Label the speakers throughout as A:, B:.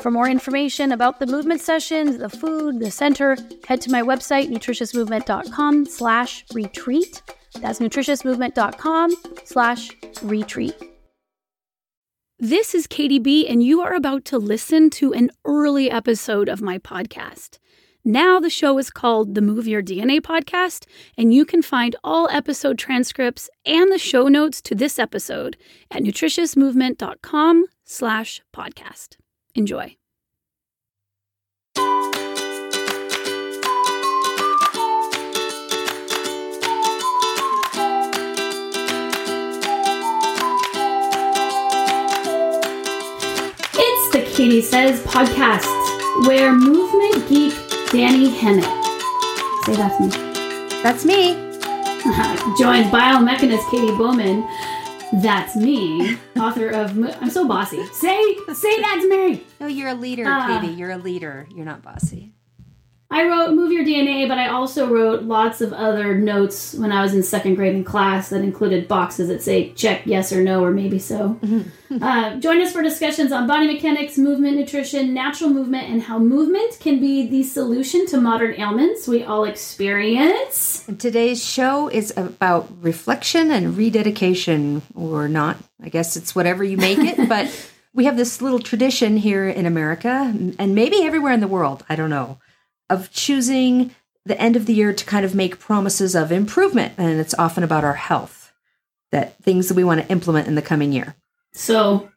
A: For more information about the movement sessions, the food, the center, head to my website, nutritiousmovement.com slash retreat. That's nutritiousmovement.com slash retreat. This is Katy B, and you are about to listen to an early episode of my podcast. Now the show is called the Move Your DNA podcast, and you can find all episode transcripts and the show notes to this episode at nutritiousmovement.com slash podcast. Enjoy. It's the Katy Says podcast, where movement geek Dani Hemmat, say that's me,
B: That's me.
A: joined biomechanist Katy Bowman, that's me, author of, Mo- I'm so bossy. Say, say that's me.
B: No, you're a leader,
A: Ah.
B: Katy. You're a leader. You're not bossy.
A: I wrote Move Your DNA, but I also wrote lots of other notes when I was in second grade in class that included boxes that say check yes or no or maybe so. uh, join us for discussions on body mechanics, movement, nutrition, natural movement, and how movement can be the solution to modern ailments we all experience.
B: Today's show is about reflection and rededication, or not. I guess it's whatever you make it. but we have this little tradition here in America, and maybe everywhere in the world. I don't know. Of choosing the end of the year to kind of make promises of improvement, and it's often about our health, that things that we want to implement in the coming year.
A: So,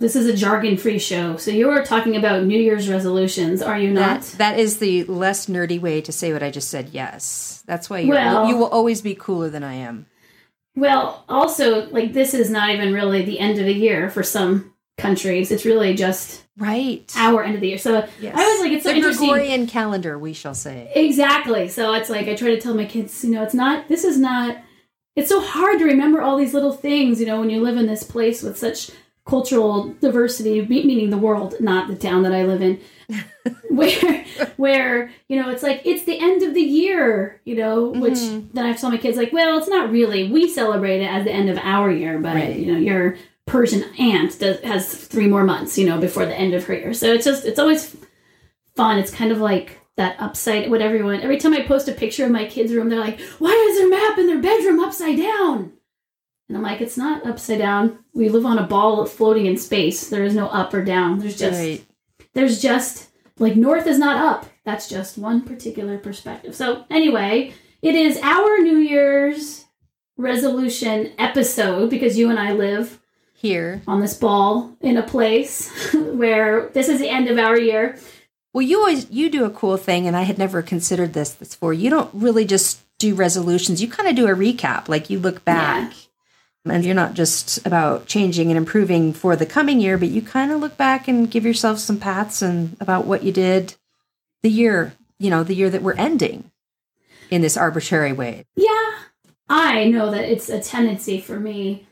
A: this is a jargon free show. So, you are talking about New Year's resolutions, are you not?
B: That, that is the less nerdy way to say what I just said. Yes, that's why
A: Well-
B: you will always be cooler than I am.
A: Well, also, like, this is not even really the end of the year for some countries. It's really just
B: Right.
A: our end of the year. So
B: Yes.
A: I was like, it's so
B: the
A: interesting.
B: Gregorian calendar, we shall say.
A: Exactly. So it's like I try to tell my kids, you know, it's not. This is not. It's so hard to remember all these little things, you know, when you live in this place with such cultural diversity, me- meaning the world, not the town that I live in, where where you know it's like it's the end of the year, you know, which
B: Mhm.
A: then I tell my kids like, well, it's not really. We celebrate it as the end of our year, but
B: Right.
A: you know, your Persian aunt does, has three more months, you know, before the end of her year. So it's just it's always fun. It's kind of like that upside what everyone every time I post a picture of my kids' room, they're like, Why is their map in their bedroom upside down? And I'm like, it's not upside down. We live on a ball floating in space. There is no up or down. There's just
B: right.
A: there's just like north is not up. That's just one particular perspective. So anyway, it is our New Year's resolution episode because you and I live
B: Here.
A: on this ball in a place where this is the end of our year.
B: Well, you always you do a cool thing, and I had never considered this before. You don't really just do resolutions. You kind of do a recap, like you look back. And you're not just about changing and improving for the coming year, but you kind of look back and give yourself some pats and about what you did the year, you know, the year that we're ending in this arbitrary way.
A: Yeah, I know that it's a tendency for me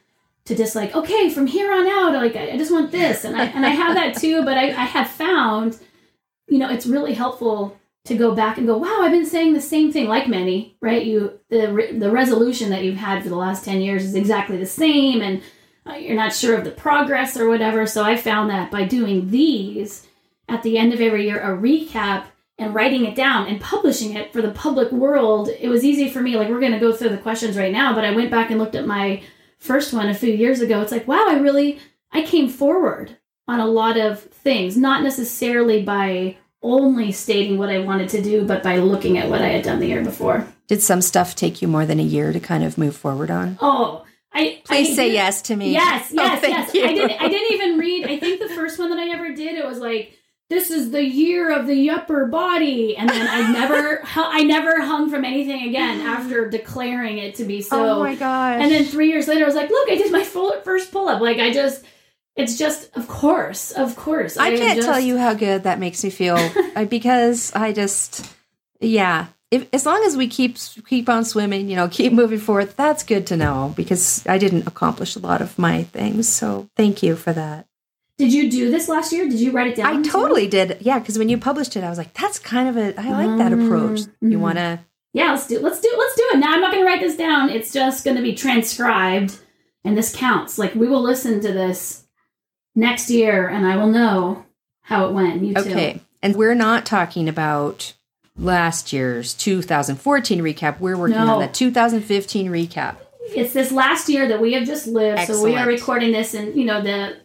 A: to just like, okay, from here on out, like I, I just want this, and I and I have that too. But I, I have found, you know, it's really helpful to go back and go, wow, I've been saying the same thing, like many, right? You the the resolution that you've had for the last ten years is exactly the same, and uh, you're not sure of the progress or whatever. So I found that by doing these at the end of every year, a recap and writing it down and publishing it for the public world, it was easy for me. Like we're going to go through the questions right now, but I went back and looked at my first one a few years ago. It's like, wow, I really I came forward on a lot of things, not necessarily by only stating what I wanted to do, but by looking at what I had done the year before.
B: Did some stuff take you more than a year to kind of move forward on?
A: Oh, I
B: please
A: I
B: say yes to me.
A: Yes,
B: Oh,
A: yes,
B: thank
A: yes.
B: you.
A: I didn't. I didn't even read. I think the first one that I ever did, it was like this is the year of the upper body, and then I never, I never hung from anything again after declaring it to be oh so.
B: oh my gosh.
A: And then three years later, I was like, look, I did my full, first pull up. Like I just, it's just, of course, of course.
B: I
A: am
B: can't
A: just-
B: tell you how good that makes me feel because I just, yeah. If, as long as we keep keep on swimming, you know, keep moving forward, that's good to know because I didn't accomplish a lot of my things. So thank you for that.
A: Did you do this last year? Did you write it down?
B: I
A: too?
B: totally did. Yeah, because when you published it, I was like, that's kind of a, I like that approach. You
A: mhm.
B: want to,
A: Yeah, let's do let's do it, let's do it. Now I'm not gonna write this down. It's just gonna be transcribed and this counts. Like we will listen to this next year and I will know how it went. You too.
B: okay. And we're not talking about last year's 2014 recap. We're working
A: No.
B: on the 2015 recap.
A: It's this last year that we have just lived. So we are recording this and you know, the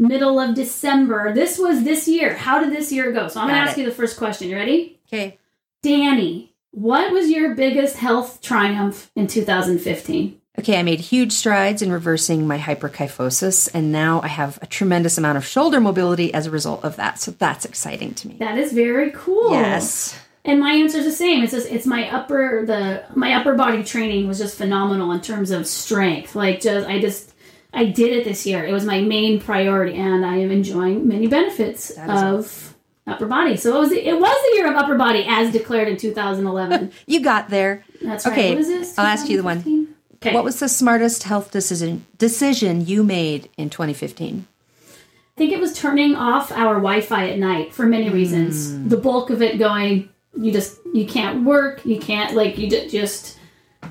A: middle of December. This was this year. How did this year go? So I'm gonna
B: Got
A: ask
B: it.
A: you the first question. You ready?
B: Okay.
A: Dani, what was your biggest health triumph in 2015?
B: Okay, I made huge strides in reversing my hyperkyphosis, and now I have a tremendous amount of shoulder mobility as a result of that. So that's exciting to me.
A: That is very cool.
B: Yes.
A: And my answer is the same. It's just it's my upper the my upper body training was just phenomenal in terms of strength. Like just I just I did it this year. It was my main priority, and I am enjoying many benefits of upper body. So it was it was the year of upper body as declared in 2011.
B: You got there.
A: That's
B: Okay,
A: right. What is this?
B: I'll ask you the one.
A: Okay.
B: What was the smartest health decision decision you made in 2015?
A: I think it was turning off our Wi-Fi at night for many reasons. Hmm. The bulk of it going, you just you can't work, you can't like you ju- just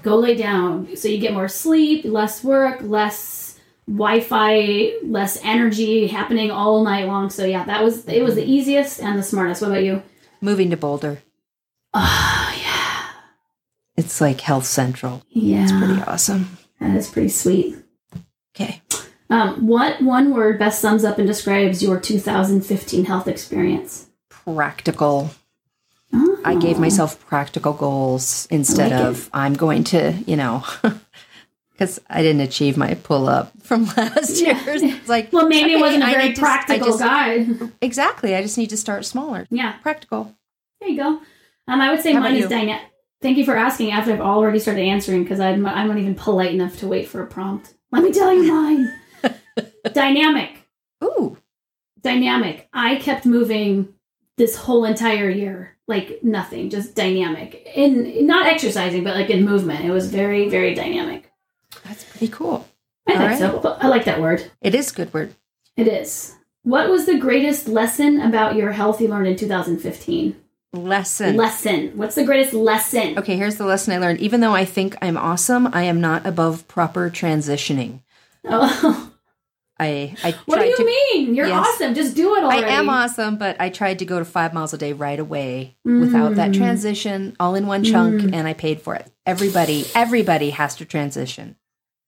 A: go lay down. So you get more sleep, less work, less Wi-Fi, less energy happening all night long. So yeah, that was it was the easiest and the smartest. What about you?
B: Moving to Boulder.
A: Oh yeah,
B: It's like Health Central.
A: yeah,
B: It's pretty awesome.
A: that is pretty sweet.
B: Okay.
A: Um, what one word best sums up and describes your 2015 health experience?
B: Practical. I gave
A: Oh.
B: myself practical goals instead
A: like it.
B: of I'm going to, you know, because I didn't achieve my pull up from last
A: Yeah.
B: year. It's like,
A: Well, maybe it wasn't a very
B: need to- I
A: practical
B: just-
A: guide.
B: Exactly. I just need to start smaller.
A: yeah,
B: Practical.
A: there you go. Um, I would say
B: How
A: mine is dynamic. Thank you for asking. After I've already started answering, because I'm I'm not even polite enough to wait for a prompt. Let me tell you mine. dynamic,
B: Ooh.
A: dynamic. I kept moving this whole entire year, like nothing, just dynamic. In not exercising, but like in movement. It was very very dynamic.
B: That's pretty cool.
A: I
B: All
A: think
B: right.
A: so. I like that word.
B: It is a good word.
A: It is. What was the greatest lesson about your health you learned in 2015?
B: Lesson.
A: Lesson. What's the greatest lesson?
B: okay, here's the lesson I learned. Even though I think I'm awesome, I am not above proper transitioning.
A: Oh,
B: I I
A: what do you
B: to
A: mean? You're
B: Yes.
A: awesome. Just do it
B: I am awesome, but I tried to go to five miles a day right away without that
A: Mm.
B: transition, all in one chunk,
A: Mm.
B: and I paid for it. Everybody, everybody has to transition.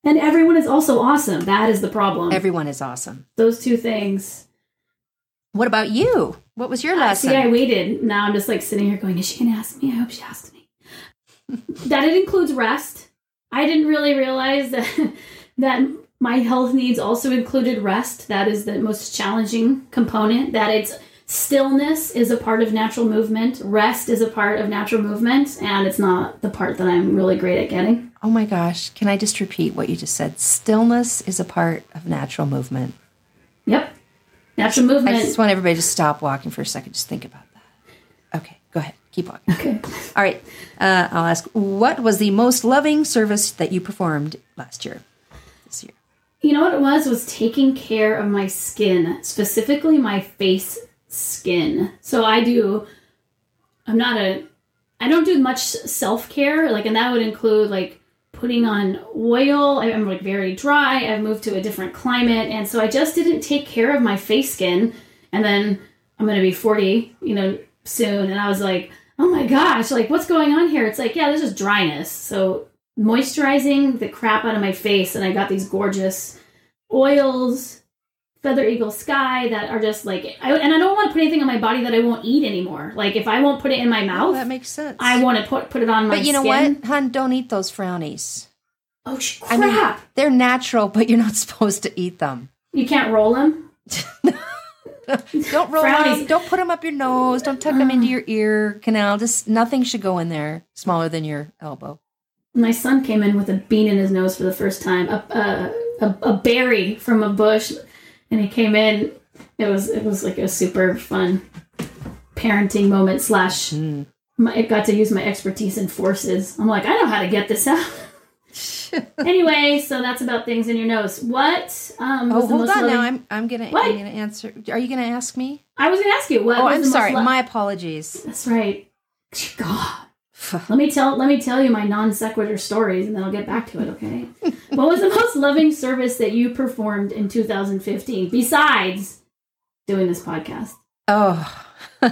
A: And everyone is also awesome. That is the problem.
B: Everyone is awesome.
A: Those two things.
B: What about you? What was your
A: Uh,
B: lesson?
A: See, I waited. Now I'm just like sitting here going, is she going to ask me? I hope she asks me. that it includes rest. I didn't really realize that that my health needs also included rest. That is the most challenging component. That it's stillness is a part of natural movement. Rest is a part of natural movement, and it's not the part that I'm really great at getting.
B: Oh my gosh, can I just repeat what you just said? Stillness is a part of natural movement.
A: Yep. Natural movement.
B: I just want everybody to stop walking for a second. Just think about that. Okay, go ahead. Keep walking.
A: okay.
B: All right. Uh, I'll ask what was the most loving service that you performed last year? This year.
A: You know what it was? Was taking care of my skin, specifically my face skin. So I do I'm not a I don't do much self care like and that would include like putting on oil. I'm like very dry. I've moved to a different climate and so I just didn't take care of my face skin and then I'm going to be 40, you know, soon and I was like, "Oh my gosh, like what's going on here?" It's like, "Yeah, this is dryness." So moisturizing the crap out of my face and I got these gorgeous oils feather eagle sky that are just like I, and i don't want to put anything on my body that i won't eat anymore like if i won't put it in my mouth
B: Oh, that makes sense.
A: i want to put put it on my
B: but you know
A: skin.
B: what, hun? Don't eat those frownies.
A: oh sh-
B: I
A: crap
B: mean, they're natural, but you're not supposed to eat them.
A: you can't roll them
B: Don't roll
A: Frownies.
B: them. Don't put them up your nose. Don't tuck them into your ear canal. Just nothing should go in there smaller than your elbow.
A: my son came in with a bean in his nose for the first time a, a, a, a berry from a bush and he came in it was it was like a super fun parenting moment slash my, I got to use my expertise in forces i'm like i know how to get this out anyway so that's about things in your nose what um
B: Oh, hold on.
A: loving-
B: Now I'm I'm gonna
A: What?
B: I'm gonna answer. Are you gonna ask me?
A: i was gonna ask you what
B: Oh, I'm sorry.
A: lo-
B: My apologies.
A: that's right god let me tell let me tell you my non sequitur stories and then I'll get back to it, okay? what was the most loving service that you performed in 2015 besides doing this podcast?
B: Oh, uh,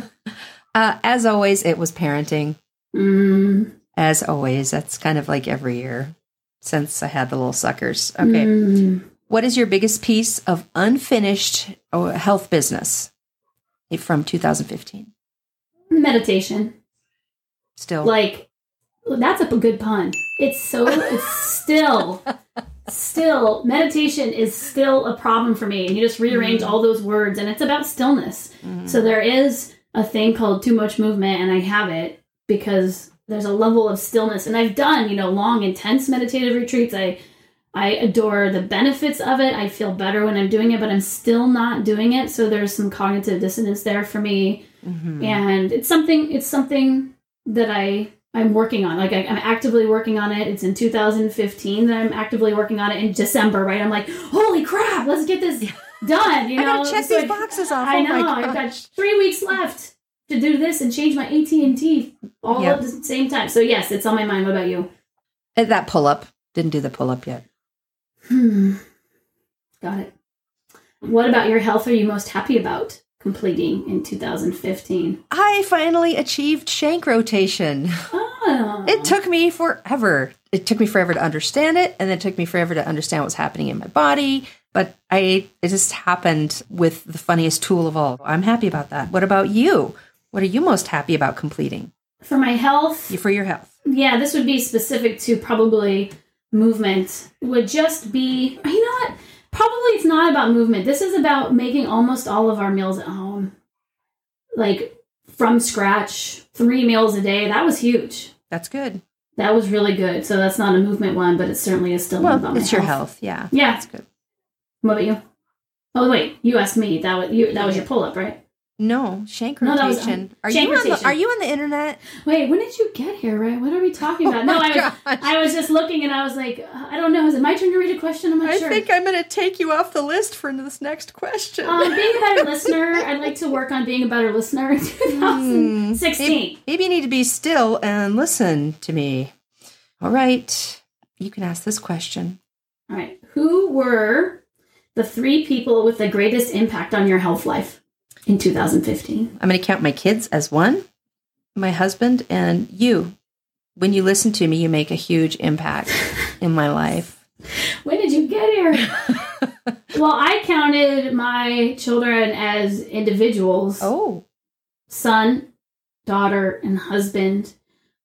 B: as always, it was parenting.
A: Mm,
B: As always, that's kind of like every year since I had the little suckers. Okay.
A: mm.
B: What is your biggest piece of unfinished oh, health business from 2015?
A: meditation.
B: Still,
A: Like that's a good pun. It's so it's still still meditation is still a problem for me and you just rearrange all those words and it's about stillness. So there is a thing called too much movement and I have it because there's a level of stillness and I've done, you know, long intense meditative retreats. I I adore the benefits of it. I feel better when I'm doing it, but I'm still not doing it. So there's some cognitive dissonance there for me
B: Mhm.
A: and it's something it's something that i i'm working on. Like I, i'm actively working on it. It's in 2015 that i'm actively working on it in december right? I'm like holy crap let's get this done you
B: I
A: know?
B: gotta check
A: So
B: these
A: I-
B: boxes off.
A: i
B: oh
A: know i've got three weeks left to do this and change my at&t all
B: Yep.
A: at the same time. So yes it's on my mind. What about you?
B: Uh, That pull up didn't do the pull up yet.
A: hmm. Got it. What about your health are you most happy about completing in 2015
B: I finally achieved shank rotation.
A: oh
B: It took me forever. It took me forever to understand it, and it took me forever to understand what's happening in my body. But I, it just happened with the funniest tool of all. I'm happy about that. What about you? What are you most happy about completing
A: for my health
B: for your health?
A: yeah, this would be specific to probably movement. Would just be, you know what? Probably it's not about movement. This is about making almost all of our meals at home, like from scratch, three meals a day. That was huge.
B: That's good.
A: That was really good. So that's not a movement one, but it certainly is still about
B: Well,
A: my
B: it's your health. Yeah,
A: Yeah.
B: that's good.
A: What about you? Oh wait, you asked me. That was you. That was your pull up, right?
B: No, shank
A: No, that was,
B: rotation.
A: um,
B: are
A: shank
B: you on the. Are you on the internet?
A: Wait, when did you get here? Right? What are we talking about? no,
B: Oh my
A: I was. I was just looking, and I was like, I don't know. Is it my turn to read a question? I'm not sure.
B: I think I'm going to take you off the list for this next question.
A: Um, being a better listener, I'd like to work on being a better listener in 2016.
B: Maybe, maybe you need to be still and listen to me. All right. You can ask this question.
A: All right. Who were the three people with the greatest impact on your health life in 2015?
B: I'm going to count my kids as one, my husband, and you. When you listen to me, you make a huge impact in my life.
A: When did you get here? well, I counted my children as individuals
B: Oh,
A: son, daughter, and husband.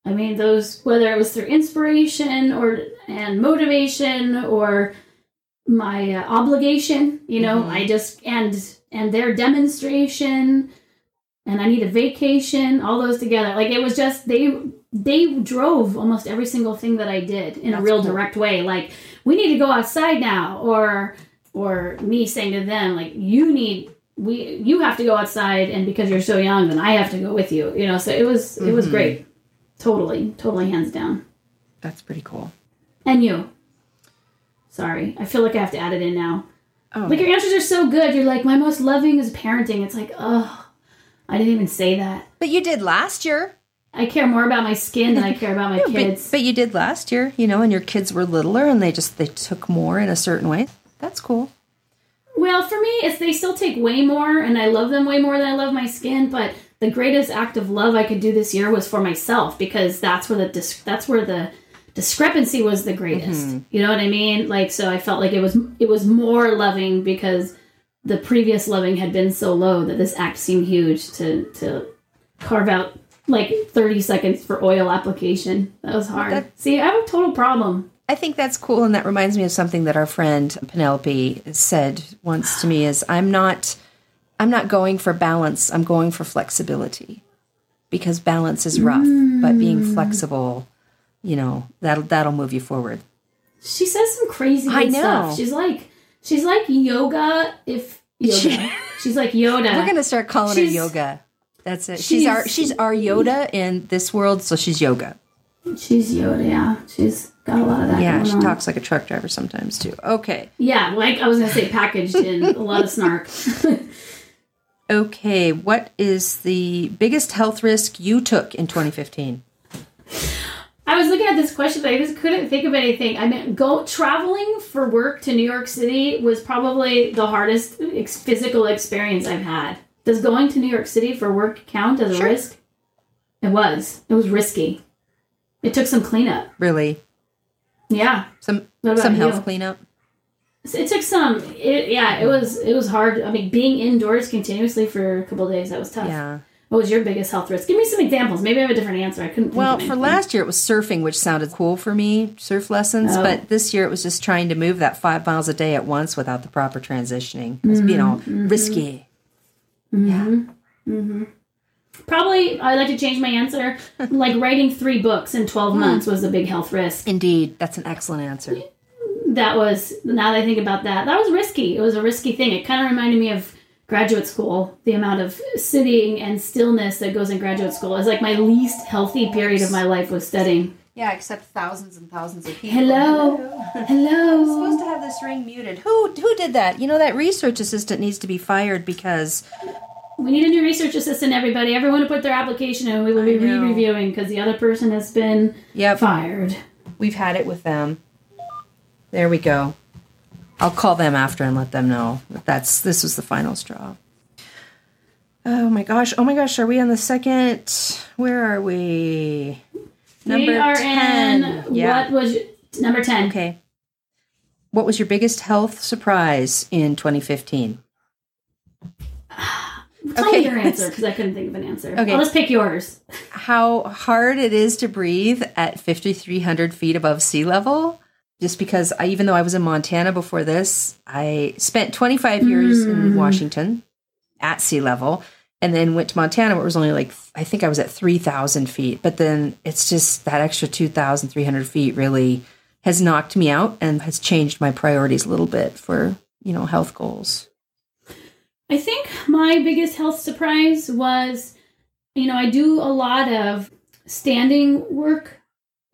A: I mean, those whether it was through inspiration or and motivation or my uh, obligation, you know,
B: Mhm.
A: I just and and their demonstration, and I need a vacation, all those together. Like it was just they they drove almost every single thing that I did in a real
B: cool.
A: direct way. Like we need to go outside now, or or me saying to them like you need we you have to go outside and because you're so young then i have to go with you you know so it was it was
B: Mhm.
A: great totally totally hands down
B: that's pretty cool.
A: and you sorry i feel like i have to add it in now
B: Oh,
A: like your answers are so good you're like my most loving is parenting it's like oh I didn't even say that.
B: But you did last year.
A: I care more about my skin than I care about my
B: But,
A: kids.
B: but you did last year, you know, and your kids were littler and they just they took more in a certain way. That's cool.
A: Well, for me, it's they still take way more, and I love them way more than I love my skin. But the greatest act of love I could do this year was for myself because that's where the that's where the discrepancy was the greatest. Mm-hmm. You know what I mean? Like, so I felt like it was it was more loving because the previous loving had been so low that this act seemed huge to to carve out like 30 seconds for oil application. That was hard.
B: That-
A: See, I have a total problem.
B: I think that's cool, and that reminds me of something that our friend Penelope said once to me: "Is I'm not, I'm not going for balance. I'm going for flexibility, because balance is rough, but being mm. flexible, you know, that'll that'll move you forward."
A: She says some crazy
B: I know.
A: stuff. She's like she's like yoga if yoga. she's like Yoda.
B: We're gonna start calling her yoga. That's it. She's, our
A: she's-
B: she's our Yoda in this world, so she's yoga.
A: She's Yoda, yeah. She's got a lot of that
B: Yeah, she
A: on.
B: talks like a truck driver sometimes too. Okay,
A: Yeah, like I was gonna say packaged in a lot of snark.
B: okay. What is the biggest health risk you took in 2015?
A: I was looking at this question, but I just couldn't think of anything. I mean, go traveling for work to New York City was probably the hardest ex- physical experience I've had. Does going to New York City for work count as a
B: Sure.
A: risk? It was. It was risky. It took some cleanup.
B: Really,
A: Yeah.
B: some some
A: you?
B: health cleanup.
A: It took some. It, yeah, it was. It was hard. I mean, being indoors continuously for a couple of days that was tough.
B: Yeah.
A: What was your biggest health risk? Give me some examples. Maybe I have a different answer. I couldn't.
B: Well, for last year it was surfing, which sounded cool for me, surf lessons.
A: Oh.
B: But this year it was just trying to move that five miles a day at once without the proper transitioning. It was being all
A: Mm-hmm.
B: risky. Yeah.
A: probably I'd like to change my answer. like writing three books in
B: Hmm.
A: twelve months was a big health risk.
B: Indeed, that's an excellent answer.
A: That was now that I think about that, that was risky. It was a risky thing. It kind of reminded me of graduate school. The amount of sitting and stillness that goes in graduate school is like my least healthy period of my life was studying.
B: Yeah, except thousands and thousands of people.
A: Hello, hello.
B: supposed to have this ring muted. Who who did that? You know that research assistant needs to be fired because
A: We need a new research assistant, everybody. Everyone to put their application in. And we will be re-reviewing because the other person has been
B: yep,
A: fired.
B: we've had it with them. There we go. I'll call them after and let them know that that's this was the final straw. Oh my gosh! Oh my gosh! Are we on the second? Where are we?
A: we are in
B: Yeah.
A: what was number ten?
B: Okay. What was your biggest health surprise in 2015?
A: Tell
B: Okay.
A: me your answer because I couldn't think of an answer.
B: Okay.
A: Well, let's pick yours.
B: How hard it is to breathe at 5,300 feet above sea level. Just because I, even though I was in Montana before this, I spent 25 years in mm. Washington at sea level and then went to Montana where it was only like, I think I was at 3,000 feet. But then it's just that extra 2,300 feet really has knocked me out and has changed my priorities a little bit for, you know, health goals.
A: I think my biggest health surprise was, you know, I do a lot of standing work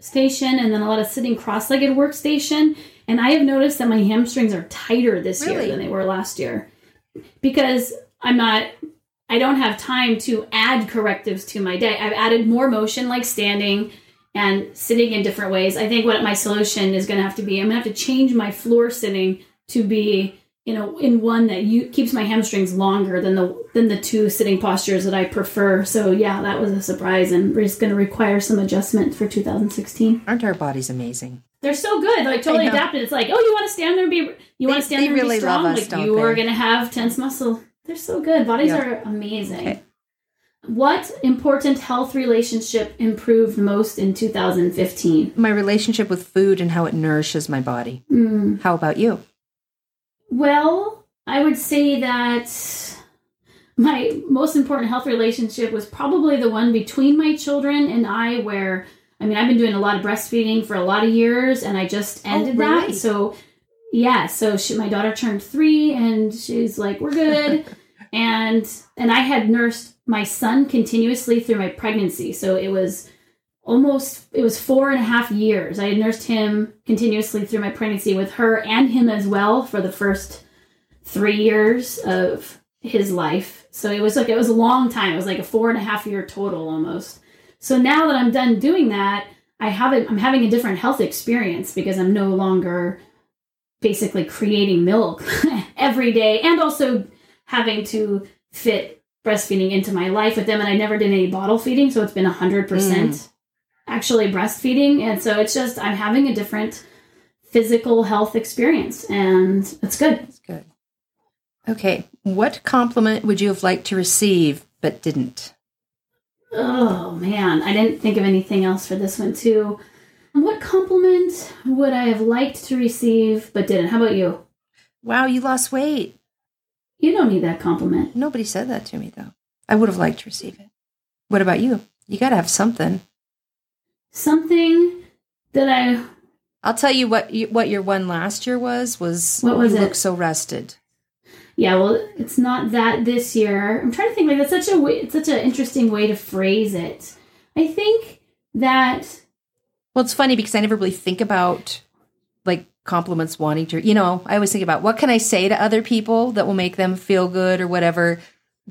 A: station and then a lot of sitting cross-legged workstation, and I have noticed that my hamstrings are tighter this
B: Really?
A: year than they were last year because I'm not. I don't have time to add correctives to my day. I've added more motion, like standing and sitting in different ways. I think what my solution is going to have to be, I'm going to have to change my floor sitting to be you know in one that you keeps my hamstrings longer than the than the two sitting postures that I prefer. So yeah, that was a surprise and it's going to require some adjustment for 2016.
B: Aren't our bodies amazing?
A: They're so good, like totally adapted. It's like, oh, you want to stand there and be you want to stand there and
B: really
A: be strong,
B: us,
A: like you are going to have tense muscle. They're so good. Bodies
B: Yeah.
A: are amazing.
B: Okay.
A: What important health relationship improved most in 2015?
B: My relationship with food and how it nourishes my body.
A: Mm.
B: How about you?
A: Well, I would say that my most important health relationship was probably the one between my children and I, where I mean, I've been doing a lot of breastfeeding for a lot of years, and I just oh, ended
B: really?
A: that. So, yeah, so she, my daughter turned three, and she's like, "We're good," and and I had nursed my son continuously through my pregnancy, so it was almost it was four and a half years i had nursed him continuously through my pregnancy with her and him as well for the first three years of his life. So it was like it was a long time. It was like a four and a half year total almost. So now that I'm done doing that, I have it, I'm having a different health experience because I'm no longer basically creating milk every day and also having to fit breastfeeding into my life with them and I never did any bottle feeding so it's been 100% mm. Actually breastfeeding and so it's just I'm having a different physical health experience and it's good.
B: It's good. Okay, what compliment would you have liked to receive but didn't?
A: Oh man, I didn't think of anything else for this one too. What compliment would I have liked to receive but didn't? How about you?
B: Wow, you lost weight.
A: You don't need that compliment.
B: Nobody said that to me though. I would have liked to receive it. What about you? You got to have something.
A: Something that I
B: I'll tell you what you, what your one last year was was
A: what was
B: you
A: it?
B: look so rested
A: yeah, well, it's not that this year. I'm trying to think like that's such a way, it's such an interesting way to phrase it. I think that.
B: Well, it's funny because I never really think about like compliments wanting to, you know, I always think about what can I say to other people that will make them feel good or whatever.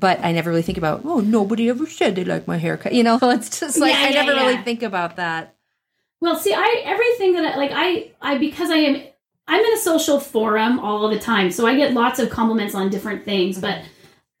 B: But I never really think about, oh, nobody ever said they like my haircut. You know, it's just like, yeah, I yeah, never yeah. really think about that.
A: Well, see, I, everything that I, like, I, I, because I am I'm in a social forum all the time, so I get lots of compliments on different things. But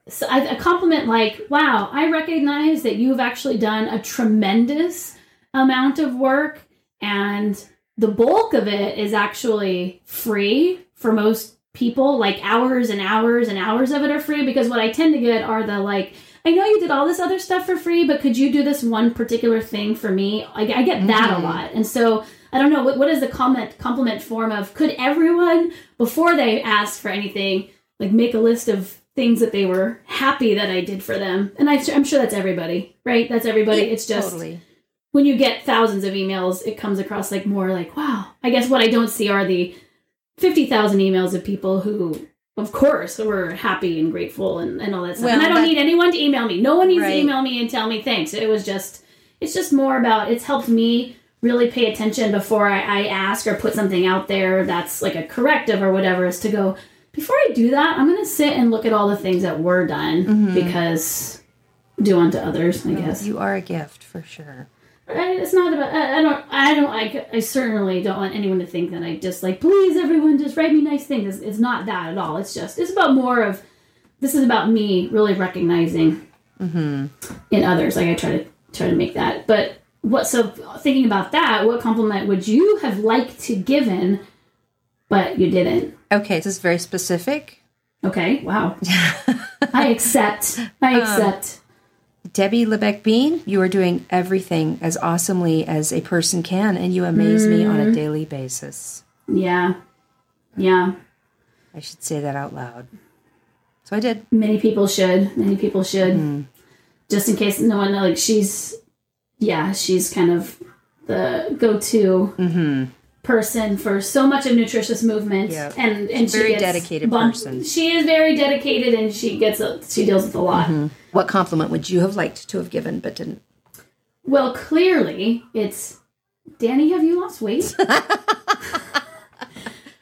A: so a compliment like, "Wow, I recognize that you've actually done a tremendous amount of work, and the bulk of it is actually free for most people. Like hours and hours and hours of it are free. Because what I tend to get are the like." I know you did all this other stuff for free, but could you do this one particular thing for me? I, I get that mm-hmm. a lot. And so I don't know what, what is the comment compliment form of could everyone before they ask for anything like make a list of things that they were happy that I did for them and I, am sure that's everybody right that's everybody it's just totally. when you get thousands of emails it comes across like more like wow I guess what I don't see are the 50,000 emails of people who of course were happy and grateful and, and all that stuff well, and I don't that, need anyone to email me no one needs right. to email me and tell me thanks it was just it's just more about it's helped me really pay attention before I, I ask or put something out there that's like a corrective or whatever is to go before I do that, I'm gonna sit and look at all the things that were done mm-hmm. because do unto others, I guess.
B: You are a gift for sure.
A: It's not about. I don't. I don't. I, I certainly don't want anyone to think that I just like. Please, everyone, just write me nice things. It's, it's not that at all. It's just. It's about more of. This is about me really recognizing mm-hmm. in others. Like I try to try to make that, but what so thinking about that what compliment would you have liked to given but you didn't
B: okay this is very specific
A: okay wow i accept i um, accept
B: um, debbie lebeck bean you are doing everything as awesomely as a person can and you amaze mm. me on a mm-hmm. daily basis
A: yeah yeah
B: i should say that out loud so i did
A: many people should many people should mm. just in case no one like she's yeah, she's kind of the go-to mm-hmm. Person for so much of nutritious movement,
B: yep.
A: and and
B: she's she very dedicated bumped. person.
A: She is very dedicated, and she gets a, she deals with a lot. Mm-hmm.
B: What compliment would you have liked to have given but didn't?
A: Well, clearly it's Dani. Have you lost weight?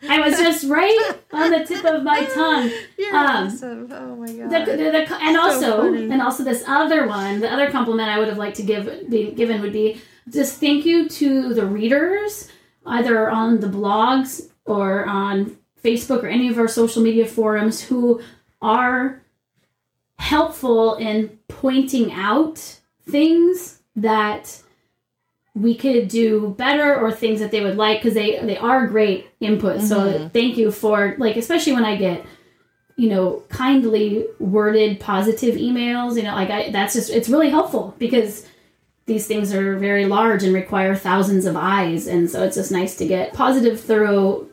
A: I was just right on the tip of my tongue.
B: You're um, awesome. Oh my god.
A: The, the, the, and also, and also this other one, the other compliment I would have liked to give be given would be just thank you to the readers, either on the blogs or on Facebook or any of our social media forums who are helpful in pointing out things that we could do better or things that they would like because they they are great input. Mm-hmm. So thank you for like especially when I get you know kindly worded positive emails. You know like I that's just it's really helpful because these things are very large and require thousands of eyes and so it's just nice to get positive thorough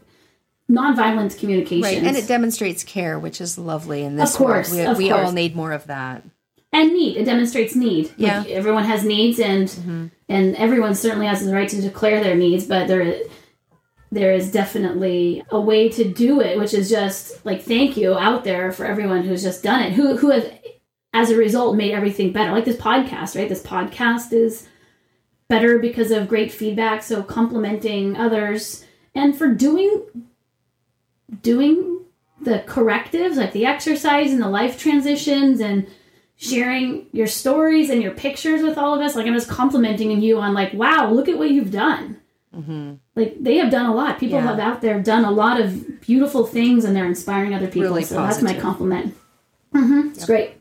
A: nonviolent communication right
B: and it demonstrates care which is lovely in this of course world. we, we all need more of that
A: and need. It demonstrates need.
B: Yeah,
A: like everyone has needs, and mm-hmm. and everyone certainly has the right to declare their needs. But there, there is definitely a way to do it, which is just like thank you out there for everyone who's just done it, who who has, as a result, made everything better. Like this podcast, right? This podcast is better because of great feedback. So complimenting others and for doing doing the correctives, like the exercise and the life transitions and sharing your stories and your pictures with all of us. Like I'm just complimenting you on like, wow, look at what you've done. Like they have done a lot. People
B: Yeah.
A: have out there done a lot of beautiful things, and they're inspiring other people.
B: Really
A: so that's my
B: positive.
A: compliment. hmm It's great.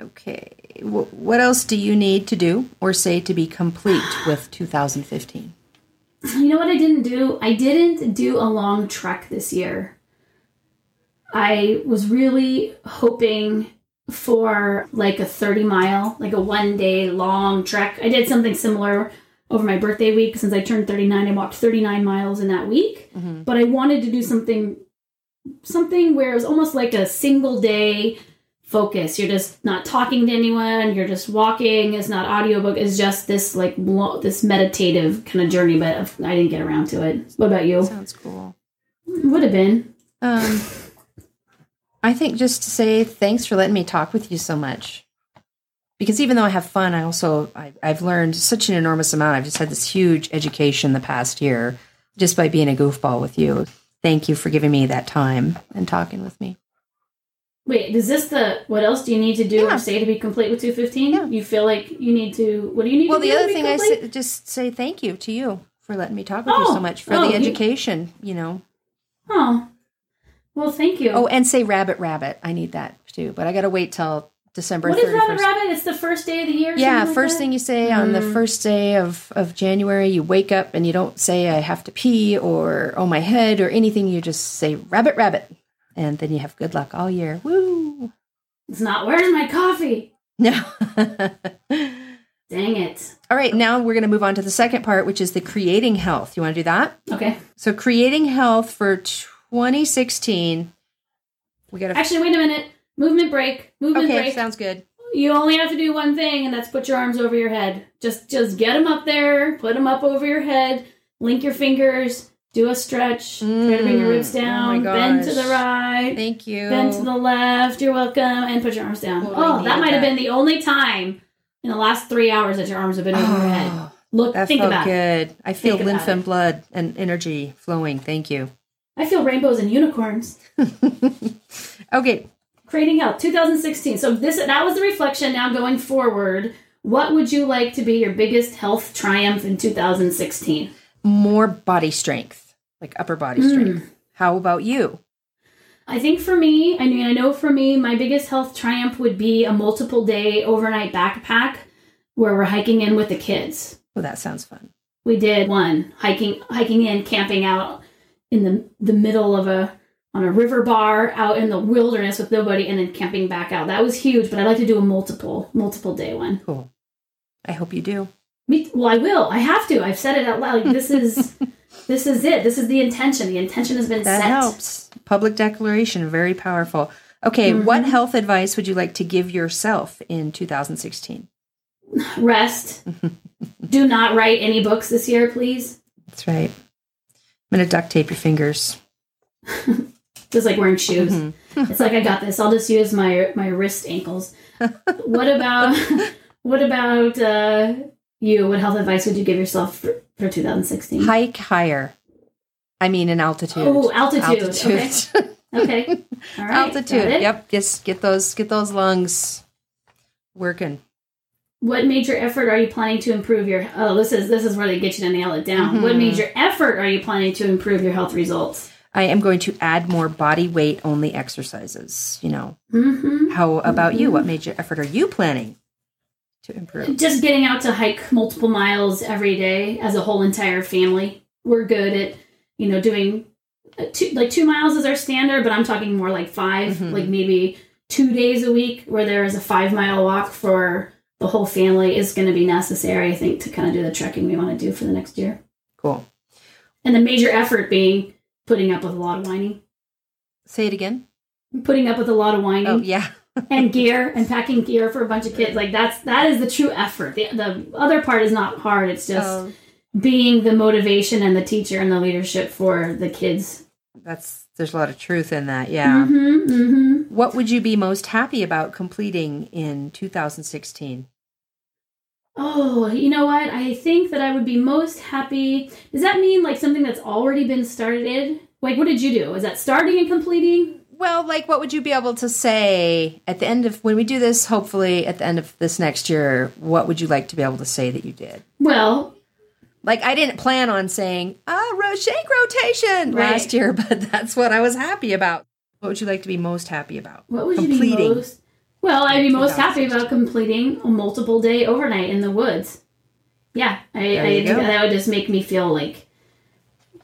B: Okay. What else do you need to do or say to be complete with 2015?
A: You know what I didn't do? I didn't do a long trek this year. I was really hoping for like a 30 mile, like a one day long trek. I did something similar over my birthday week since I turned 39. I walked 39 miles in that week, mm-hmm. but I wanted to do something something where it was almost like a single day focus. You're just not talking to anyone, you're just walking. It's not audiobook, it's just this like lo- this meditative kind of journey, but I didn't get around to it. What about you?
B: Sounds cool.
A: Would have been.
B: Um, I think just to say thanks for letting me talk with you so much. Because even though I have fun, I also I, I've learned such an enormous amount. I've just had this huge education the past year just by being a goofball with you. Thank you for giving me that time and talking with me.
A: Wait, is this the what else do you need to do
B: Yeah.
A: or say to be complete with 215?
B: Yeah.
A: You feel like you need to what do you need
B: Well,
A: to
B: the
A: do to
B: other
A: be
B: thing I say, just say thank you to you for letting me talk with you
A: Oh,
B: so much for
A: oh,
B: the education. You know.
A: Oh. Well, thank you.
B: Oh, and say rabbit, rabbit. I need that too, but I got to wait till December
A: what is
B: thirty
A: Rabbit. Rabbit? It's the first day of the year.
B: Yeah,
A: like
B: first
A: that?
B: thing you say on the
A: Mm.
B: first day of, of January, you wake up and you don't say, I have to pee or, oh, my head or anything. You just say, rabbit, rabbit. And then you have good luck all year. Woo!
A: It's not. Where's my coffee?
B: No.
A: Dang it.
B: all right, now we're going to move on to the second part, which is the creating health. You want to do that?
A: Okay.
B: So, creating health for 2016. We got to.
A: Actually, wait a minute. Movement break. Movement
B: Okay,
A: break.
B: sounds good.
A: You only have to do one thing, and that's put your arms over your head. Just just get them up there, put them up over your head, link your fingers, do a stretch, try to bring your ribs
B: Mm, oh
A: down, bend to the right,
B: Thank you.
A: bend to the left. You're welcome, and put your arms down.
B: Totally
A: oh, that might have been the only time in the last three hours that your arms have been over your head.
B: Oh,
A: Look,
B: that
A: think
B: felt
A: about it.
B: good. I feel
A: Think
B: lymph and
A: it.
B: blood and energy flowing. Thank you.
A: I feel rainbows and unicorns.
B: Okay,
A: Creating Health 2016. So this that was the reflection. Now going forward, what would you like to be your biggest health triumph in 2016?
B: More body strength, like upper body
A: Mm.
B: strength. How about you?
A: I think for me, I mean, I know for me, my biggest health triumph would be a multiple day overnight backpack where we're hiking in with the kids.
B: Well, that sounds fun.
A: We did one hiking, hiking in, camping out in the the middle of a on a river bar out in the wilderness with nobody, and then camping back out. That was huge, but I'd like to do a multiple multiple day one.
B: Cool. I hope you do.
A: Me, well, I will. I have to. I've said it out loud. Like, this is this is it. This is the intention. The intention has been
B: That
A: set.
B: helps. Public declaration, very powerful. Okay,
A: Mm-hmm.
B: what health advice would you like to give yourself in 2016?
A: Rest. do not write any books this year, please.
B: That's right. I'm going to duct tape your fingers.
A: Just like wearing shoes.
B: Mm-hmm.
A: It's like I got this. I'll just use my my wrist ankles. what about what about uh, you? What health advice would you give yourself for, for 2016?
B: Hike higher. I mean, in altitude.
A: Oh, altitude.
B: Altitude.
A: Okay. All right.
B: altitude. Yep. Just get those get those lungs working.
A: What major effort are you planning to improve your? Oh, this is this is where they get you to nail it down. What
B: Mm-hmm.
A: major effort are you planning to improve your health results?
B: I am going to add more body weight only exercises. You know,
A: Mm-hmm.
B: how about you? What major effort are you planning to improve?
A: Just getting out to hike multiple miles every day as a whole entire family. We're good at you know doing uh, two, like two miles is our standard, but I'm talking more like 5
B: Mhm.
A: like maybe two days a week where there is a five mile walk for the whole family is going to be necessary. I think to kind of do the trekking we want to do for the next year,
B: Cool.
A: and the major effort being putting up with a lot of whining.
B: Say it again.
A: putting up with a lot of whining
B: Oh yeah.
A: And gear and packing gear for a bunch of kids like that's that is the true effort the, the other part is not hard it's just
B: Oh,
A: being the motivation and the teacher and the leadership for the kids
B: that's there's a lot of truth in that. Yeah.
A: hmm hmm
B: What would you be most happy about completing in 2016?
A: oh you know what i think that i would be most happy does that mean like something that's already been started Like, what did you do? Is that starting and completing?
B: Well, like, what would you be able to say at the end of when we do this? Hopefully, at the end of this next year, what would you like to be able to say that you did?
A: Well,
B: Like, I didn't plan on saying ah ro- shank rotation
A: Right.
B: last year, but that's what I was happy about. What would you like to be most happy about?
A: what would you be most? Well, I'd be most happy about completing a multiple day overnight in the woods. Yeah, I, I think that would just make me feel like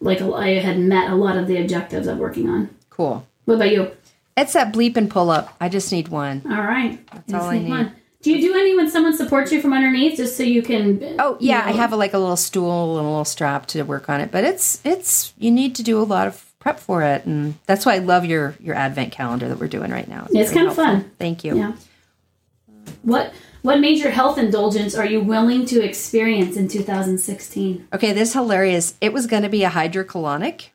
A: like I had met a lot of the objectives I'm working on.
B: Cool.
A: What about you?
B: It's that bleep and pull up. I just need one.
A: All right, that's
B: all I need.
A: Do you do any when someone supports you from underneath, just so you can?
B: Oh yeah,
A: you
B: I have a, like a little stool and a little strap to work on it, but it's it's you need to do a lot of prep for it, and that's why I love your your advent calendar that we're doing right now.
A: It's
B: very
A: kind of fun.
B: Thank you.
A: Yeah. What what major health indulgence are you willing to experience in 2016?
B: Okay, this is hilarious. It was going to be a hydrocolonic.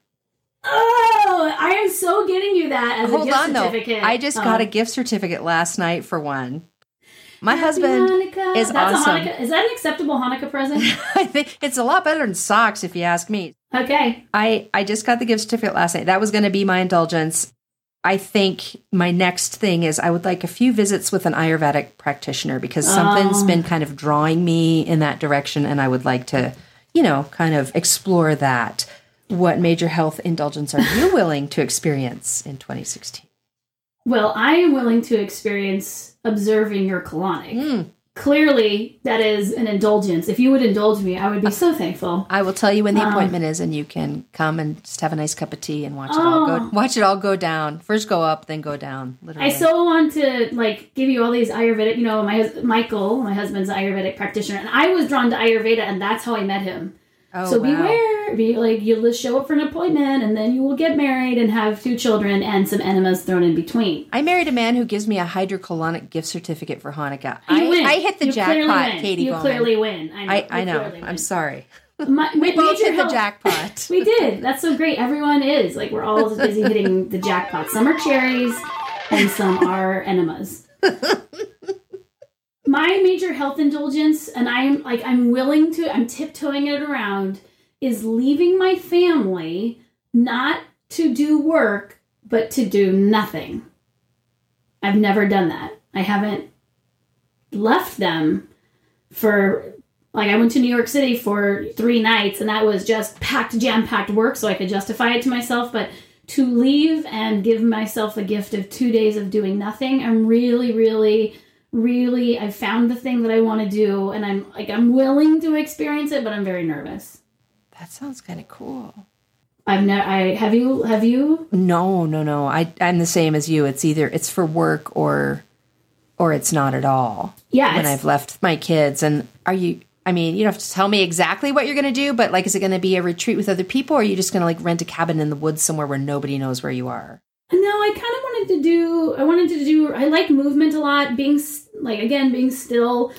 A: Oh, I am so getting you that as a
B: Hold
A: gift
B: on though,
A: certificate.
B: I just
A: Oh.
B: got a oh. gift certificate last night for one. My
A: Happy
B: husband
A: Hanukkah.
B: is
A: That's
B: awesome.
A: A Hanukkah. Is that an acceptable Hanukkah present?
B: I think it's a lot better than socks, if you ask me.
A: okay.
B: I I just got the gift certificate last night. That was going to be my indulgence. I think my next thing is I would like a few visits with an Ayurvedic practitioner because something's
A: Oh.
B: been kind of drawing me in that direction, and I would like to, you know, kind of explore that. What major health indulgence are you willing to experience in 2016?
A: Well, I am willing to experience observing your colonic.
B: Hmm.
A: Clearly, that is an indulgence. If you would indulge me, I would be so thankful.
B: I will tell you when the
A: Um,
B: appointment is, and you can come and just have a nice cup of tea and watch it all go.
A: Oh.
B: Watch it all go down. First go up, then go down. Literally.
A: I so want to like give you all these Ayurvedic. You know, my Michael, my husband's an Ayurvedic practitioner, and I was drawn to Ayurveda, and that's how I met him.
B: Oh,
A: so
B: wow.
A: beware, be like you'll just show up for an appointment, and then you will get married and have two children and some enemas thrown in between.
B: I married a man who gives me a hydrocolonic gift certificate for Hanukkah.
A: You
B: I,
A: win.
B: I hit the
A: You
B: jackpot. Katy
A: You
B: Bowman.
A: clearly win. I know.
B: I, I know. I'm
A: win.
B: sorry.
A: My,
B: We both hit the jackpot.
A: We did. That's so great. Everyone is like we're all busy hitting the jackpot. Some are cherries, and some are enemas. My major health indulgence, and I'm like I'm willing to. I'm tiptoeing it around. Is leaving my family not to do work, but to do nothing. I've never done that. I haven't left them for like I went to New York City for three nights and that was just packed, jam packed work, so I could justify it to myself. But to leave and give myself a gift of two days of doing nothing, I'm really, really, really I found the thing that I want to do and I'm like I'm willing to experience it, but I'm very nervous.
B: That sounds kind of cool.
A: I've never I have you have you
B: No, no, no. I I'm the same as you. It's either it's for work or or it's not at all.
A: Yeah,
B: When I've left my kids and are you I mean, you don't have to tell me exactly what you're going to do, but like is it going to be a retreat with other people or are you just going to like rent a cabin in the woods somewhere where nobody knows where you are?
A: No, I kind of wanted to do. I wanted to do. I like movement a lot. Being like again, being still.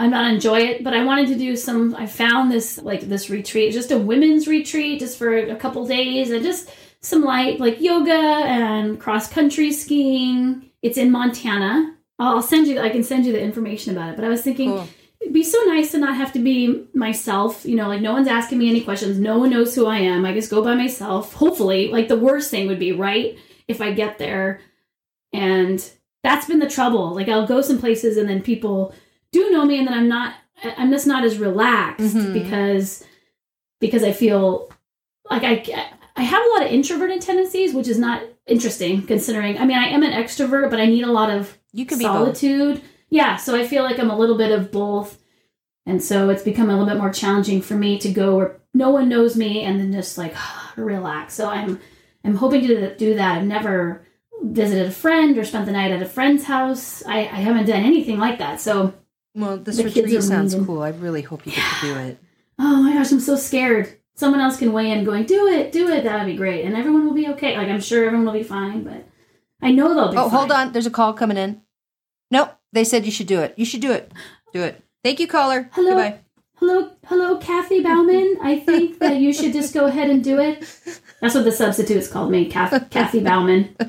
A: I'm not enjoy it, but I wanted to do some. I found this like this retreat, just a women's retreat, just for a couple days, and just some light like yoga and cross country skiing. It's in Montana. I'll send you. I can send you the information about it. But I was thinking.
B: Cool.
A: It'd be so nice to not have to be myself. You know, like no one's asking me any questions. No one knows who I am. I just go by myself. Hopefully, like the worst thing would be, right? If I get there. And that's been the trouble. Like I'll go some places and then people do know me and then I'm not I'm just not as relaxed
B: Mhm.
A: because because I feel like I I have a lot of introverted tendencies, which is not interesting considering I mean I am an extrovert, but I need a lot of
B: You both.
A: solitude. Yeah, so I feel like I'm a little bit of both. And so it's become a little bit more challenging for me to go where no one knows me and then just like relax. So I'm I'm hoping to do that. I've never visited a friend or spent the night at a friend's house. I, I haven't done anything like that. So
B: Well, this retreat sounds cool. I really hope you get to do it.
A: oh my gosh, I'm so scared. Someone else can weigh in going, do it, do it. That would be great. And everyone will be okay. Like I'm sure everyone will be fine, but I know they'll be
B: Oh, hold on. There's a call coming in. Nope. They said you should do it. You should do it. Do it. Thank you, caller.
A: Hello.
B: Goodbye.
A: Hello, hello, Kathy Bauman. I think that you should just go ahead and do it. That's what the substitutes called me, Kath- Kathy Bauman.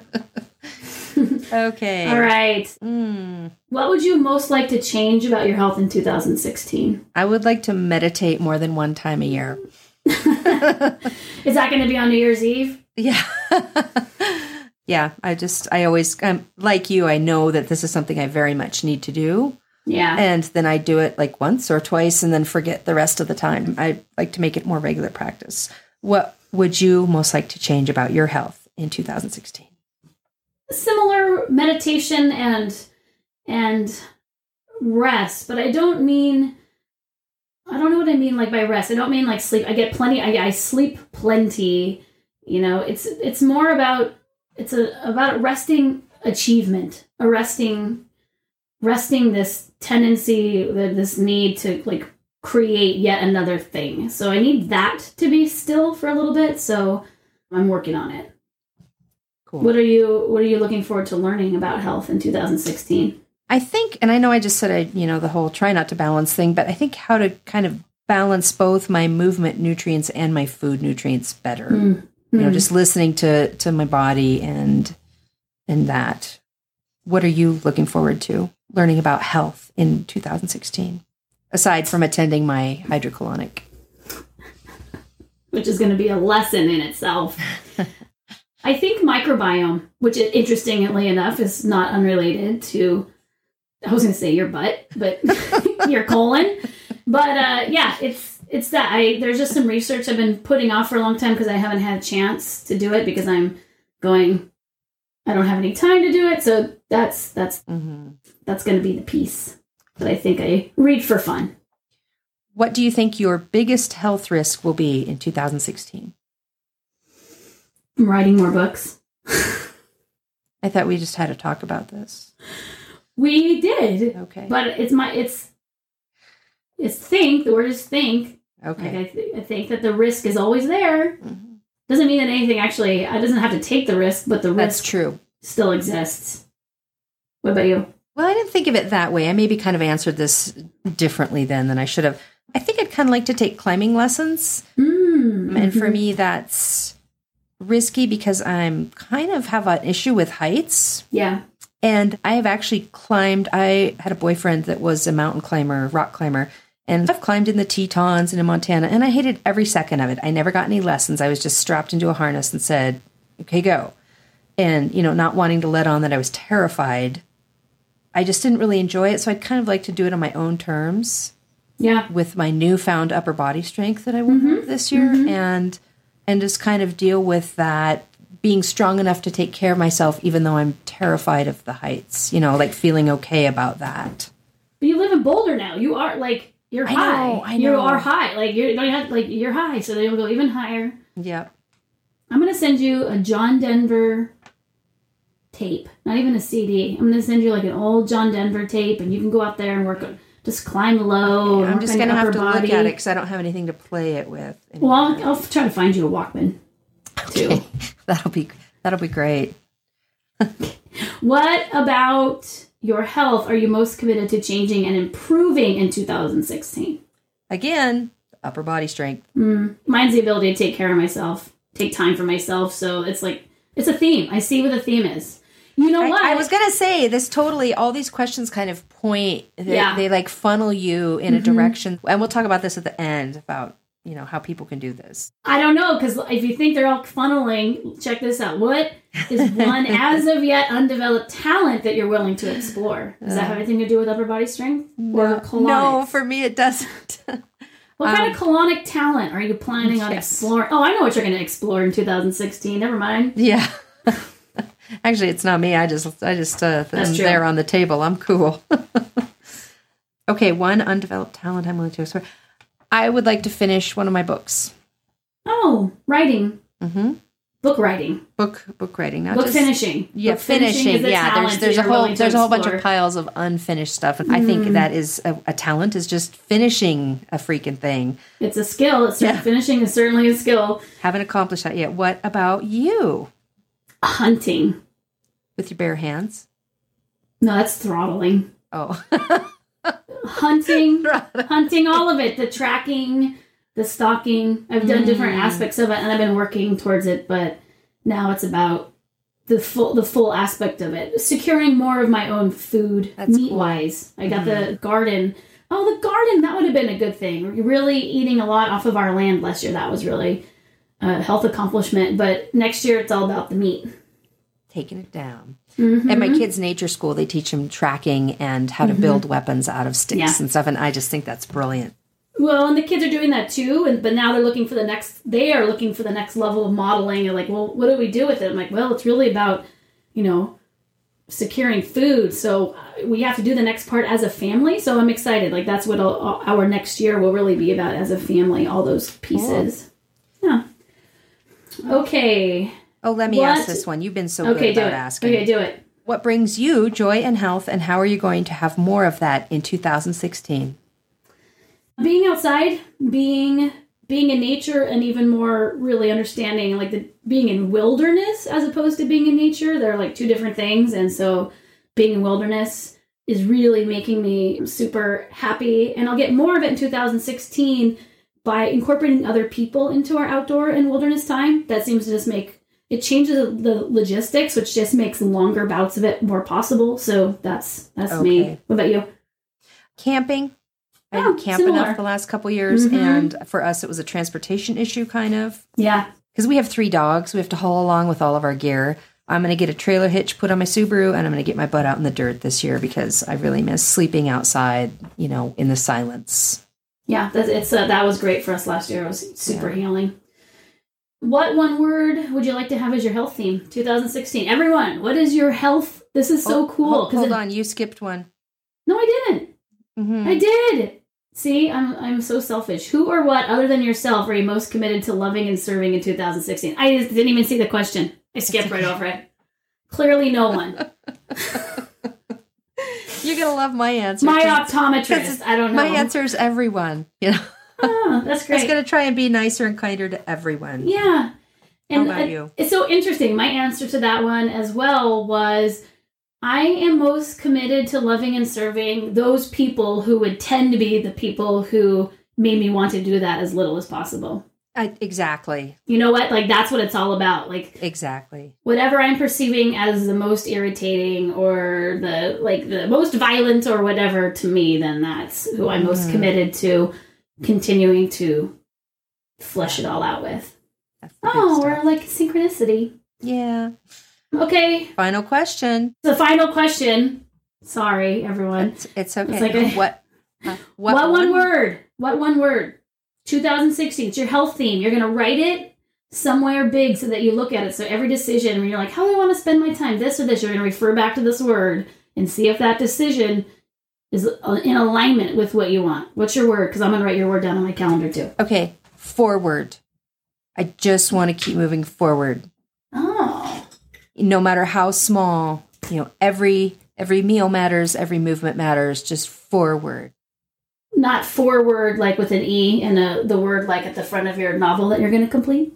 B: Okay.
A: All right.
B: Mm.
A: What would you most like to change about your health in 2016?
B: I would like to meditate more than one time a year.
A: Is that going to be on New Year's Eve?
B: Yeah. yeah. I just, I always, um, like you, I know that this is something I very much need to do.
A: Yeah.
B: And then I do it like once or twice and then forget the rest of the time. I like to make it more regular practice. What would you most like to change about your health in 2016?
A: Similar meditation and and rest, but I don't mean I don't know what I mean like by rest. I don't mean like sleep. I get plenty I, I sleep plenty. You know, it's it's more about it's a about resting achievement, arresting resting this tendency, this need to like create yet another thing. So I need that to be still for a little bit. So I'm working on it.
B: Cool.
A: What are you What are you looking forward to learning about health in 2016?
B: I think, and I know I just said I, you know, the whole try not to balance thing, but I think how to kind of balance both my movement nutrients and my food nutrients better.
A: Mm.
B: You know,
A: Mm.
B: just listening to to my body and and that. What are you looking forward to learning about health in 2016? Aside from attending my hydrocolonic.
A: which is going to be a lesson in itself. I think microbiome, which interestingly enough is not unrelated to, I was going to say your butt, but your colon. But uh, yeah, it's it's that I there's just some research I've been putting off for a long time because I haven't had a chance to do it because I'm going. I don't have any time to do it, so that's that's
B: Mm-hmm.
A: that's going to be the piece that I think I read for fun.
B: What do you think your biggest health risk will be in 2016?
A: I'm writing more books.
B: I thought we just had to talk about this.
A: We did,
B: Okay.
A: but it's my it's it's think the word is think like
B: okay.
A: I, th- I think that the risk is always there
B: Mhm.
A: doesn't mean that anything actually i doesn't have to take the risk but the risk That's
B: true.
A: still exists what about you
B: Well, I didn't think of it that way. I maybe kind of answered this differently then than I should have. I think I'd kind of like to take climbing lessons.
A: mm.
B: And for me, that's risky because I'm kind of have an issue with heights.
A: yeah
B: And I have actually climbed. I had a boyfriend that was a mountain climber, rock climber, and I've climbed in the Tetons and in Montana, and I hated every second of it. I never got any lessons. I was just strapped into a harness and said, "Okay, go," and you know, not wanting to let on that I was terrified. I just didn't really enjoy it, so I'd kind of like to do it on my own terms
A: yeah
B: with my newfound upper body strength that I will have mm-hmm. this year, mm-hmm. and and just kind of deal with that being strong enough to take care of myself, even though I'm terrified of the heights. You know, like feeling okay about that.
A: but you live in boulder now you are like you're
B: I
A: high
B: know, I know.
A: you are high like you're don't have, like you're high so they'll go even higher
B: Yep.
A: i'm gonna send you a john denver tape not even a cd i'm gonna send you like an old john denver tape and you can go out there and work on just climb low and
B: I'm just gonna have to look at it because I don't have anything to play it with.
A: Well, I'll, I'll try to find you a Walkman too.
B: that'll be that'll be great.
A: what about your health are you most committed to changing and improving in 2016?
B: Again, upper body strength.
A: Mm, mine's the ability to take care of myself, take time for myself. So it's like, it's a theme. I see what the theme is. You know what?
B: I, I was gonna say this totally. All these questions kind of point. They,
A: Yeah.
B: they like funnel you in a direction, and we'll talk about this at the end about you know how people can do this.
A: I don't know because if you think they're all funneling, check this out. What is one as of yet undeveloped talent that you're willing to explore? Does that have anything to do with upper body strength or colonics?
B: No, for me it doesn't.
A: What kind of colonic talent are you planning on
B: Um, yes.
A: exploring? Oh, I know what you're going to explore in 2016. Never mind.
B: yeah. Actually, it's not me. I just, I just, uh, am there on the table. I'm cool. okay, one undeveloped talent I'm willing to explore. I would like to finish one of my books.
A: Oh, writing,
B: Mm-hmm.
A: book writing,
B: Book, book writing, not
A: book
B: just
A: finishing.
B: Yeah,
A: Book finishing
B: finishing. Yeah, there's there's a whole there's a whole bunch of piles of unfinished stuff, and I
A: Mm.
B: think that is a, a talent is just finishing a freaking thing.
A: It's a skill. It's
B: Yeah.
A: finishing is certainly a skill.
B: Haven't accomplished that yet. What about you
A: Hunting.
B: with your bare hands?
A: No, that's throttling.
B: Oh,
A: Hunting, hunting, all of it. The tracking, the stalking. I've done different
B: Mm.
A: aspects of it, and I've been working towards it. But now it's about the full the full aspect of it. Securing more of my own food,
B: That's
A: meat
B: cool.
A: wise. I got the garden Oh, the garden, that would have been a good thing. Really eating a lot off of our land last year. That was really a health accomplishment. But next year, it's all about the meat.
B: Taking it down.
A: Mhm.
B: At my kids' nature school, they teach them tracking and how to build weapons out of sticks
A: Yeah.
B: and stuff. And I just think that's brilliant.
A: Well, and the kids are doing that too, and but now they're looking for the next. They are looking for the next level of modeling. And like, well, what do we do with it? I'm like, well, it's really about, you know, securing food. So uh, we have to do the next part as a family. So I'm excited. Like that's what all- our next year will really be about as a family. All those pieces. Yeah. Okay.
B: Oh, let me
A: What-
B: ask this one. You've been so
A: Okay.
B: good about
A: it.
B: asking.
A: Okay. Do it.
B: What brings you joy and health, and how are you going to have more of that in 2016?
A: being outside being being in nature and even more really understanding like the being in wilderness as opposed to being in nature they're like two different things and so being in wilderness is really making me super happy and i'll get more of it in 2016 by incorporating other people into our outdoor and wilderness time that seems to just make it changes the logistics which just makes longer bouts of it more possible so that's that's me what about you
B: Camping. I
A: Oh,
B: did camp
A: similar.
B: enough the last couple years,
A: Mhm.
B: and for us, it was a transportation issue, kind of.
A: yeah
B: Because we have three dogs, we have to haul along with all of our gear. I'm going to get a trailer hitch put on my Subaru, and I'm going to get my butt out in the dirt this year because I really miss sleeping outside, you know, in the silence.
A: Yeah, that's, it's uh, that was great for us last year. It was super healing. What one word would you like to have as your health theme 2016? Everyone, what is your health? This is so
B: Oh,
A: cool.
B: Hold, hold
A: it-
B: on, you skipped one.
A: No, I didn't.
B: Mhm.
A: I did. See, I'm I'm so selfish. Who or what other than yourself are you most committed to loving and serving in 2016? I just didn't even see the question. I skipped right over it. Clearly, no one.
B: You're going to love my answer.
A: My optometrist. I don't know.
B: my answer is everyone. You know,
A: Oh, that's
B: I
A: great.
B: was going to try and be nicer and kinder to everyone.
A: Yeah. And
B: about
A: uh,
B: you?
A: It's so interesting. My answer to that one as well was I am most committed to loving and serving those people who would tend to be the people who made me want to do that as little as possible.
B: I, exactly.
A: You know what? Like that's what it's all about. Like
B: Exactly.
A: whatever I'm perceiving as the most irritating or the like the most violent or whatever to me, then that's who I'm most
B: Mhm.
A: committed to continuing to flesh it all out with.
B: That's the big
A: Oh, we're like synchronicity.
B: yeah.
A: Okay,
B: Final question.
A: the final question. Sorry, everyone.
B: It's, it's okay.
A: like a-
B: what, uh,
A: What, one, word? What one word? 2016. It's your health theme. You're gonna write it somewhere big so that you look at it. So every decision, when you're like, "How do I want to spend my time?" This or this, you're gonna refer back to this word and see if that decision is in alignment with what you want. What's your word? Because I'm gonna write your word down on my calendar too.
B: Okay. Forward. I just want to keep moving forward.
A: Oh,
B: No matter how small, you know, every every meal matters, every movement matters, just forward.
A: Not forward like with an e and a, the word like at the front of your novel that you're gonna complete.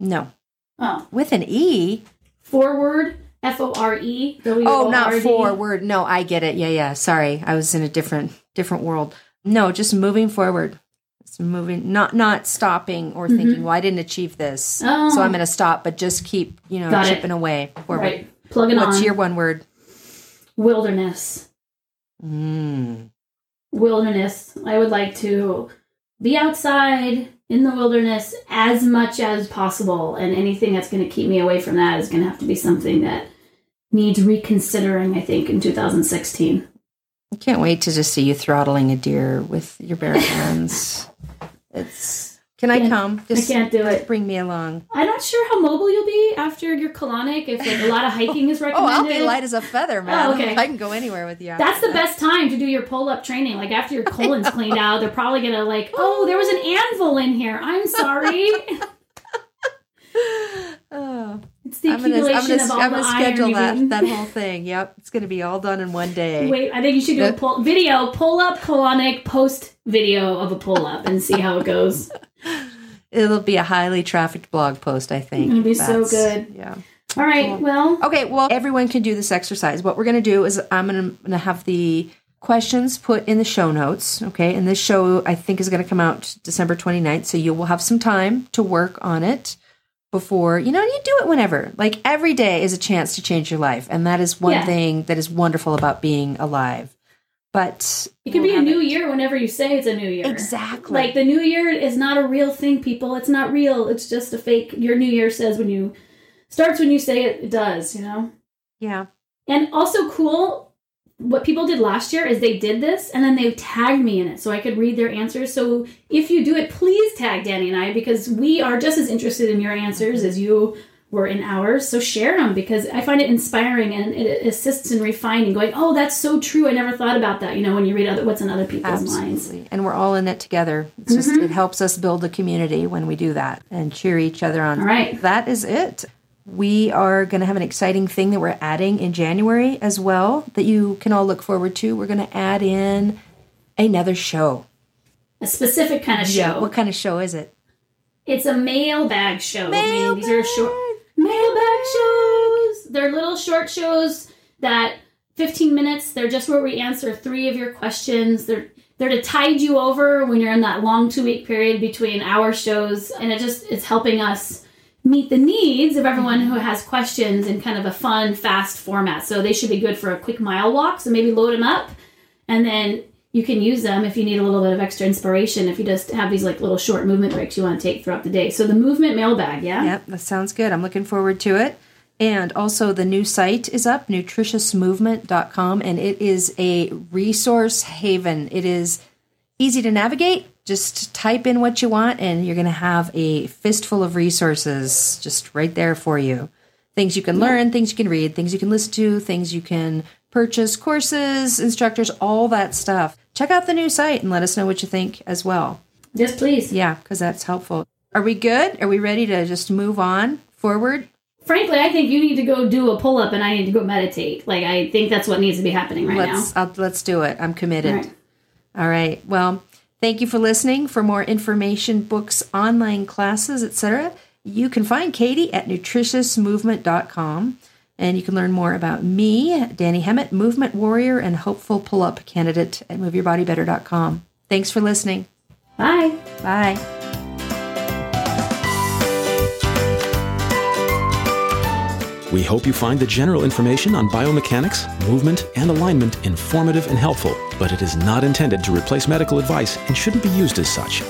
B: No.
A: Oh,
B: With an E.
A: forward. F O R E.
B: Oh, not forward. No, I get it. Yeah, yeah. Sorry. I was in a different different world. No, just moving forward. It's moving not not stopping or thinking, well, I didn't achieve this.
A: Mm-hmm. Oh.
B: So I'm gonna stop, but just keep, you know,
A: Got it.
B: chipping away forward.
A: Right. Plug it
B: What's
A: on.
B: your one word?
A: wilderness?
B: Mm.
A: Wilderness. I would like to be outside in the wilderness as much as possible, and anything that's going to keep me away from that is going to have to be something that needs reconsidering. I think in 2016.
B: I can't wait to just see you throttling a deer with your bare hands. it's can I come?
A: I can't do it.
B: Bring me along.
A: I'm not sure how mobile you'll be after your colonic. If like a lot of hiking is recommended. Oh.
B: I'll be light as a feather, oh, man.
A: Oh, okay.
B: I can go anywhere with you.
A: That's the
B: that.
A: best time to do your pull up training. Like after your colon's cleaned out, they're probably gonna like, oh, there was an anvil in here. I'm sorry.
B: Oh,
A: It's the
B: I'm gonna,
A: accumulation
B: I'm gonna,
A: of all
B: I'm
A: the
B: gonna
A: iron
B: schedule
A: you've
B: that that whole thing. Yep, it's gonna be all done in one day.
A: Wait, I think you should do a pull video, pull up colonic post video of a pull up and see how it goes.
B: It'll be a highly trafficked blog post, I think.
A: It'll be so good.
B: Yeah.
A: All right, well,
B: Okay, well, everyone can do this exercise. What we're going to do is I'm going to have the questions put in the show notes. Okay, and this show I think is going to come out December 29th, so you will have some time to work on it before you know you do it whenever. Like every day is a chance to change your life, and that is one
A: Yeah.
B: thing that is wonderful about being alive. But
A: It
B: can
A: be a new
B: it.
A: year whenever you say it's a new year.
B: Exactly.
A: Like the new year is not a real thing, people. It's not real. It's just a fake. Your new year says when you starts when you say it, it does, you know?
B: yeah.
A: And also cool, what people did last year is they did this and then they tagged me in it so I could read their answers. So if you do it, please tag Dani and I because we are just as interested in your answers as you were in ours. So share them because I find it inspiring and it assists in refining, going, oh, that's so true. I never thought about that. You know, when you read other, what's in other people's minds.
B: Absolutely. And we're all in it together. It's
A: Mm-hmm.
B: it helps us build a community when we do that and cheer each other on.
A: All right.
B: That is it. We are going to have an exciting thing that we're adding in January as well that you can all look forward to. We're going to add in another show.
A: A specific kind of show.
B: What kind of show is it?
A: It's a mailbag show. meaning these are short mailbag shows. They're little short shows that 15 minutes. They're just where we answer three of your questions. They're they're to tide you over when you're in that long two week period between our shows, and it just it's helping us meet the needs of everyone who has questions in kind of a fun, fast format. So they should be good for a quick mile walk. So maybe load them up, and then you can use them if you need a little bit of extra inspiration. If you just have these like little short movement breaks you want to take throughout the day. So the movement mailbag, yeah.
B: Yep, that sounds good. I'm looking forward to it. And also, the new site is up, nutritiousmovement.com, and it is a resource haven. It is easy to navigate. Just type in what you want, and you're going to have a fistful of resources just right there for you. Things you can learn, things you can read, things you can listen to, things you can purchase, courses, instructors, all that stuff. Check out the new site and let us know what you think as well.
A: Yes, please.
B: Yeah, because that's helpful. Are we good? Are we ready to just move on forward?
A: Frankly, I think you need to go do a pull up and I need to go meditate. Like I think that's what needs to be happening right
B: let's
A: now.
B: I'll, let's do it. I'm committed.
A: All right.
B: All right. Well, thank you for listening. For more information, books, online classes, etc., you can find Katy at nutritiousmovement.com. And you can learn more about me, Dani Hemmat, movement warrior and hopeful pull up candidate at moveyourbodybetter.com. Thanks for listening.
A: Bye.
B: Bye.
C: We hope you find the general information on biomechanics, movement, and alignment informative and helpful, but it is not intended to replace medical advice and shouldn't be used as such.